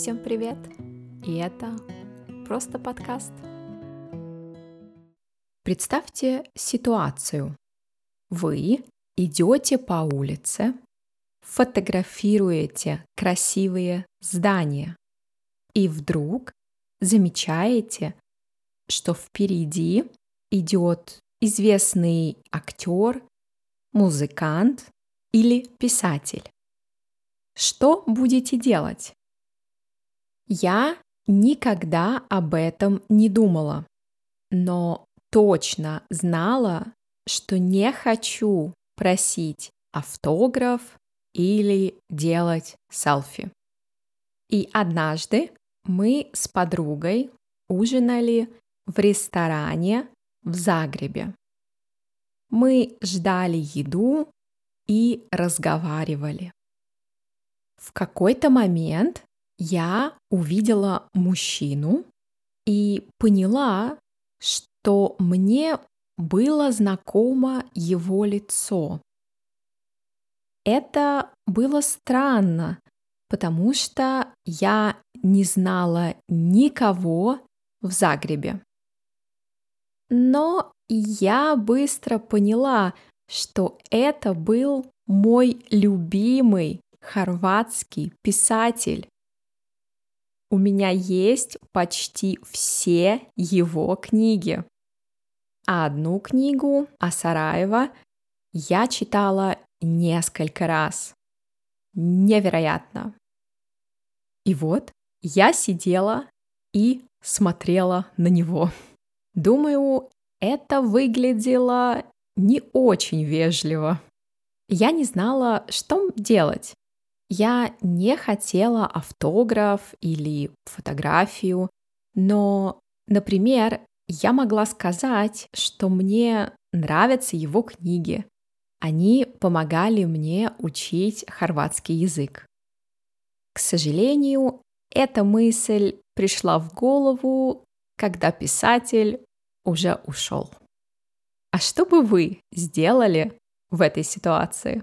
Всем привет! И это просто подкаст. Представьте ситуацию. Вы идете по улице, фотографируете красивые здания и вдруг замечаете, что впереди идет известный актер, музыкант или писатель. Что будете делать? Я никогда об этом не думала, но точно знала, что не хочу просить автограф или делать селфи. И однажды мы с подругой ужинали в ресторане в Загребе. Мы ждали еду и разговаривали. В какой-то момент я увидела мужчину и поняла, что мне было знакомо его лицо. Это было странно, потому что я не знала никого в Загребе. Но я быстро поняла, что это был мой любимый хорватский писатель. У меня есть почти все его книги. А одну книгу о Сараево я читала несколько раз. Невероятно. И вот я сидела и смотрела на него. Думаю, это выглядело не очень вежливо. Я не знала, что делать. Я не хотела автограф или фотографию, но, например, я могла сказать, что мне нравятся его книги. Они помогали мне учить хорватский язык. К сожалению, эта мысль пришла в голову, когда писатель уже ушел. А что бы вы сделали в этой ситуации?